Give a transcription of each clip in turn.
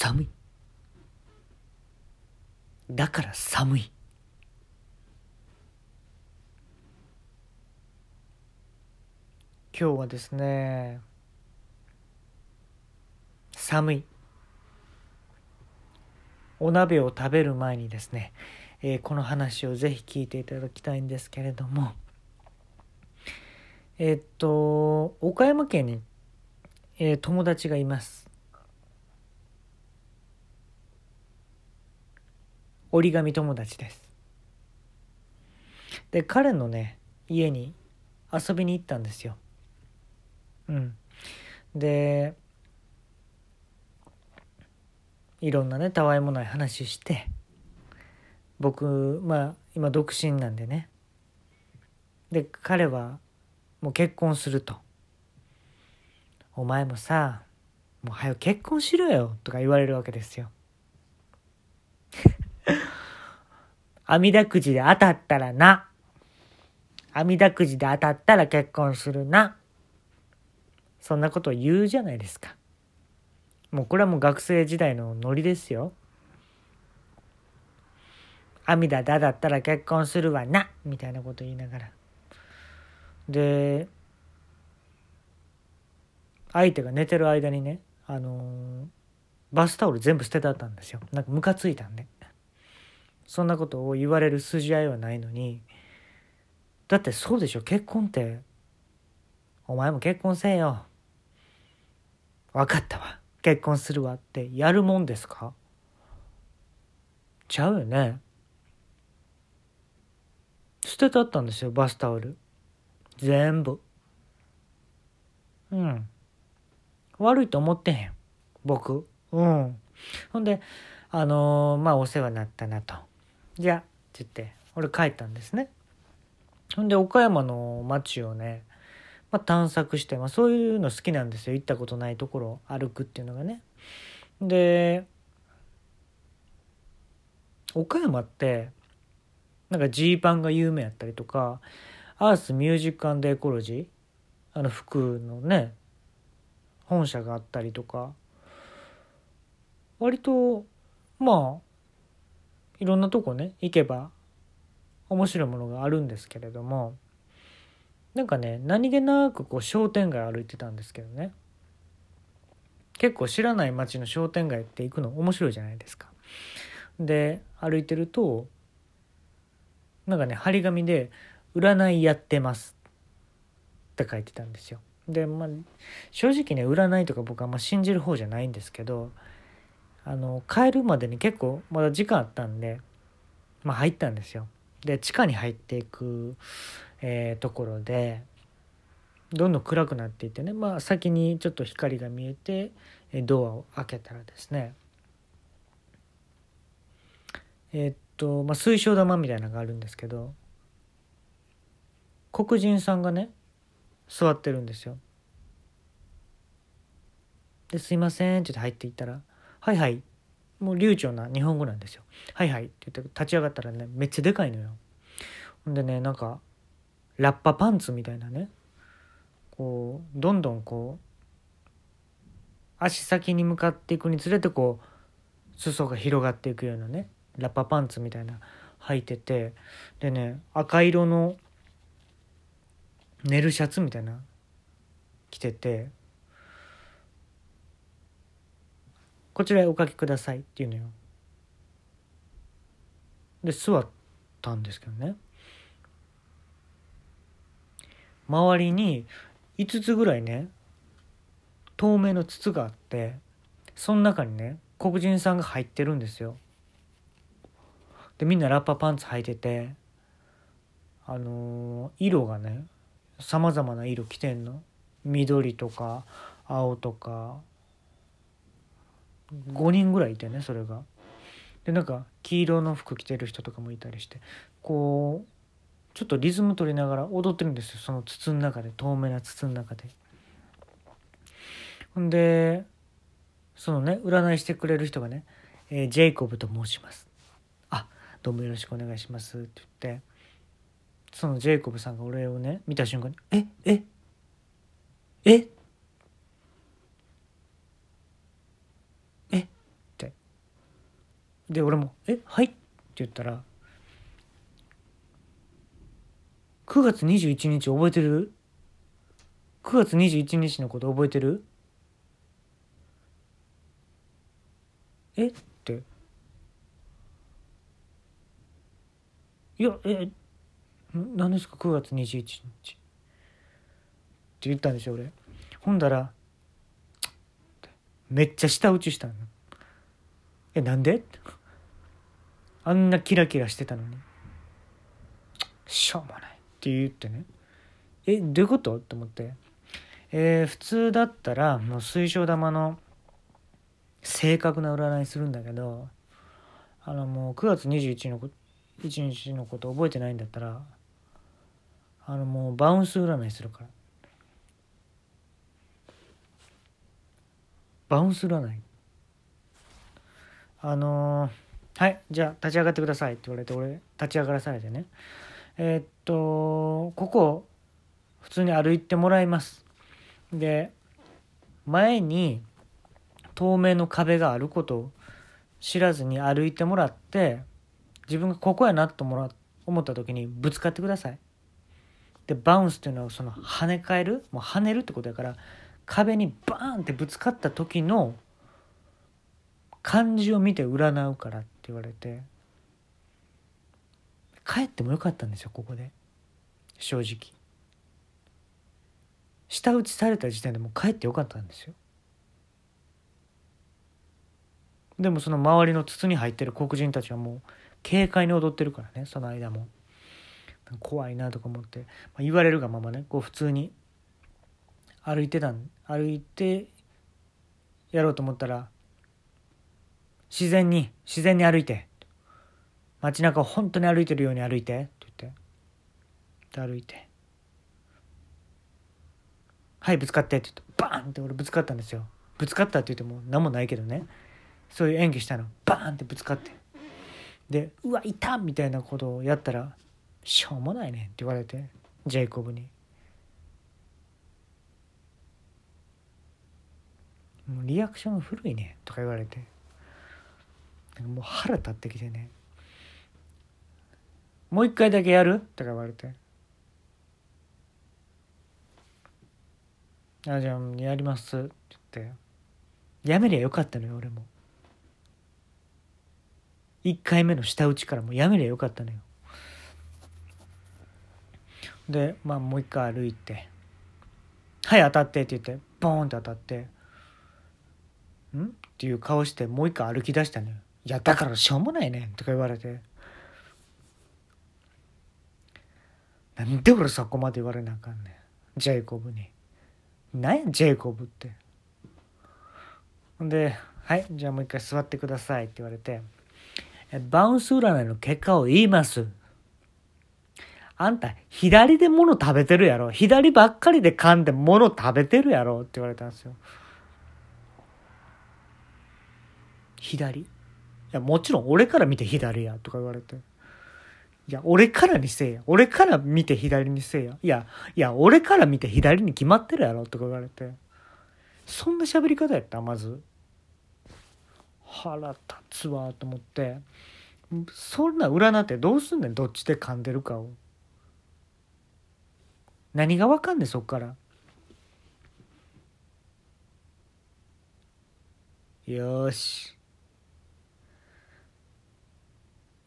寒い。だから寒い。今日はですね寒い。お鍋を食べる前にですね、えー、この話をぜひ聞いていただきたいんですけれどもえ、っと岡山県に、えー、友達がいます。折り紙友達です。で彼のね家に遊びに行ったんですよ。うん。でいろんなねたわいもない話して僕まあ今独身なんでね。で彼はもう結婚すると「お前もさもう早く結婚しろよ」とか言われるわけですよ。阿弥陀くじで当たったらな。阿弥陀くじで当たったら結婚するな。そんなことを言うじゃないですか。もうこれはもう学生時代のノリですよ。阿弥陀だだったら結婚するわなみたいなこと言いながら。で、相手が寝てる間にね、あのー、バスタオル全部捨ててあったんですよ。なんかムカついたんで。そんなことを言われる筋合いはないのに、だってそうでしょ、結婚って。お前も結婚せえよ。分かったわ。結婚するわってやるもんですか？ちゃうよね。捨ててあったんですよ、バスタオル。全部。うん。悪いと思ってへん。僕。うん。ほんで、あのー、まあ、お世話になったなと。じゃあ、って言って、俺帰ったんですね。ほんで、岡山の街をね、まあ、探索して、まあ、そういうの好きなんですよ。行ったことないところを歩くっていうのがね。で、岡山って、なんかジーパンが有名やったりとか、アースミュージックエコロジー、あの服のね、本社があったりとか、割と、まあ、いろんなとこね、行けば面白いものがあるんですけれども、なんかね何気なくこう商店街歩いてたんですけどね結構知らない街の商店街って行くの面白いじゃないですか。で歩いてるとなんかね張り紙で「占いやってます」って書いてたんですよ。でまあ正直ね占いとか僕はあんま信じる方じゃないんですけどあの帰るまでに結構まだ時間あったんでまあ入ったんですよ。で地下に入っていくえー、ところでどんどん暗くなっていってね、まあ、先にちょっと光が見えてドアを開けたらですねえー、っと、まあ、水晶玉みたいなのがあるんですけど黒人さんがね座ってるんですよ。ですいませんって言って入っていったら「はいはい」もう流暢な日本語なんですよ。はいはい。って言って立ち上がったらねめっちゃでかいのよ。ほんでねなんかラッパパンツみたいなね。こうどんどんこう足先に向かっていくにつれてこう裾が広がっていくようなねラッパパンツみたいな履いてて。でね赤色の寝るシャツみたいな着てて「こちらへおかけください」っていうのよ。で座ったんですけどね周りに5つぐらいね透明の筒があってその中にね黒人さんが入ってるんですよ。でみんなラッパパンツ履いててあのー、色がねさまざまな色着てんの緑とか青とか5人ぐらいいてねそれが。でなんか黄色の服着てる人とかもいたりしてこうちょっとリズム取りながら踊ってるんですよその筒の中で透明な筒の中で。ほんでそのね占いしてくれる人がね、えー、ジェイコブと申します」「あどうもよろしくお願いします」って言ってそのジェイコブさんが俺をね見た瞬間に「ええええで俺も「えはい?」って言ったら「9月21日覚えてる ?9 月21日のこと覚えてる?」え？って。いやえ何ですか？9月21日。って言ったんですよ俺。ほんだらめっちゃ舌打ちしたの。えなんで？あんなキラキラしてたのに。しょうもないって言ってね。えどういうこと？と思って。えー、普通だったらもう水晶玉の正確な占いするんだけどあのもう9月21の1日のこと覚えてないんだったらあのもうバウンス占いするから。バウンス占い。あのー、はいじゃあ立ち上がってください。って言われて俺立ち上がらされてね。えー、っとここ普通に歩いてもらいます。で前に透明の壁があることを知らずに歩いてもらって自分がここやなと思った時にぶつかってください。でバウンスっていうのはその跳ね返る？もう跳ねるってことやから壁にバーンってぶつかった時の感じを見て占うからって言われて帰ってもよかったんですよここで。正直。舌打ちされた時点でもう帰ってよかったんですよ。でもその周りの筒に入ってる黒人たちはもう軽快に踊ってるからねその間も。怖いなとか思って、まあ、言われるがままねこう普通に歩いてたん歩いてやろうと思ったら自然に自然に歩いて。街中を本当に歩いてるように歩いて。って言って。歩いて。はいぶつかって。って言ってバーンって俺ぶつかったんですよ。ぶつかったって言っても何もないけどね。そういう演技したの。バーンってぶつかって。で「うわいた!」みたいなことをやったら「しょうもないね」って言われて。ジェイコブに。もうリアクション古いね。とか言われて。もう腹立ってきてね。もう一回だけやる？とか言われて。あじゃあやりますって言って。やめりゃよかったのよ俺も。1回目の舌打ちからもうやめりゃよかったのよ。でまあもう一回歩いて「はい当たって」って言ってボーンって当たって「ん?」っていう顔してもう一回歩き出したのよ「いやだからしょうもないねん」とか言われてなんで俺そこまで言われなあかんねんジェイコブに何やジェイコブってほんで「はいじゃあもう一回座ってください」って言われてバウンス占いの結果を言います。あんた、左で物食べてるやろ。左ばっかりで噛んで物食べてるやろって言われたんですよ。左？いや、もちろん俺から見て左やとか言われて。いや、俺からにせえや。俺から見て左にせえや。いや、いや、俺から見て左に決まってるやろとか言われて。そんな喋り方やったまず。腹立つわと思ってそんな占ってどうすんねんどっちで噛んでるかを何がわかんねんそっからよし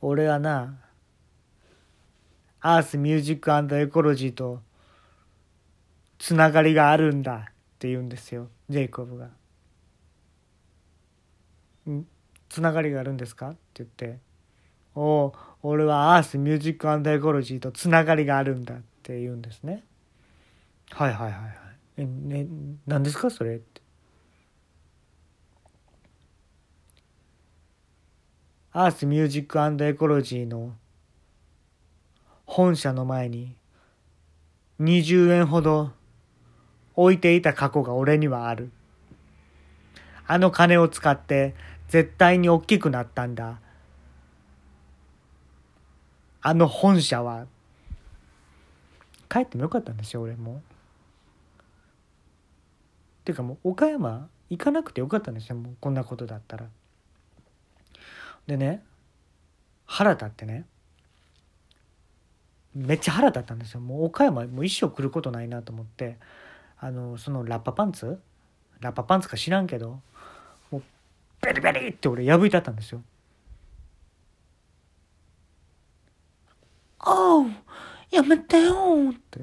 俺はなアースミュージックエコロジーとつながりがあるんだって言うんですよジェイコブが。つながりがあるんですか?」って言って「おお俺はアースミュージックアンダエコロジーとつながりがあるんだ」って言うんですね。はいはいはいはい。え、ね、何ですかそれって。アースミュージックアンドエコロジーの本社の前に20円ほど置いていた過去が俺にはある。あの金を使って絶対に大きくなったんだ。あの本社は。帰ってもよかったんですよ、俺も。っていうかもう岡山行かなくてよかったんですよ、もうこんなことだったら。でね腹立ってねめっちゃ腹立ったんですよ。もう岡山もう一生来ることないなと思ってあのそのラッパパンツ？ラッパパンツか知らんけどもうベリベリって俺破いてあったんですよ。おうやめてよって。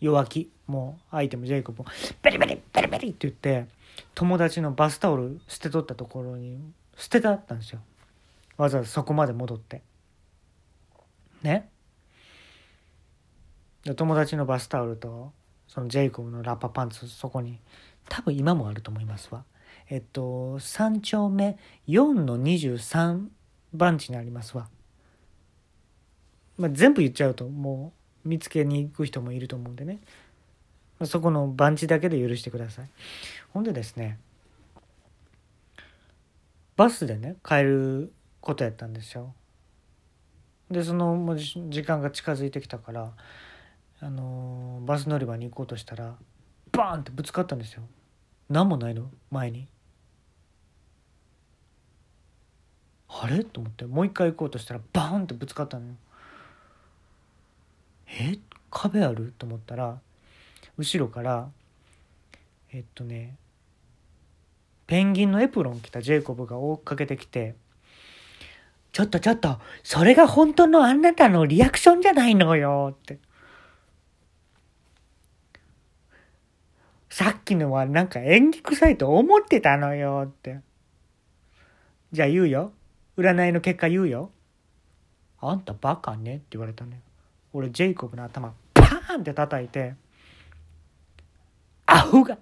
弱気。もう相手もジェイコブもベリベリベリベリって言って友達のバスタオル捨てとったところに捨ててあったんですよわざわざそこまで戻って。ね。友達のバスタオルとそのジェイコブのラッパパンツそこに多分今もあると思いますわ。えっと3丁目4の23番地にありますわ、まあ、全部言っちゃうともう見つけに行く人もいると思うんでね、まあ、そこの番地だけで許してください。ほんでですねバスでね帰ることやったんですよ。でそのもう時間が近づいてきたからあのバス乗り場に行こうとしたらバーンってぶつかったんですよ。何もないの前に。あれ？と思って。もう一回行こうとしたらバーンってぶつかったのよ。え？壁ある？と思ったら後ろからえっとねペンギンのエプロン着たジェイコブが追っかけてきて「ちょっとちょっとそれが本当のあなたのリアクションじゃないのよ」って。さっきのはなんか演技臭いと思ってたのよって。じゃあ言うよ。占いの結果言うよ。あんたバカねって言われたのよ。俺ジェイコブの頭パーンって叩いて、アホが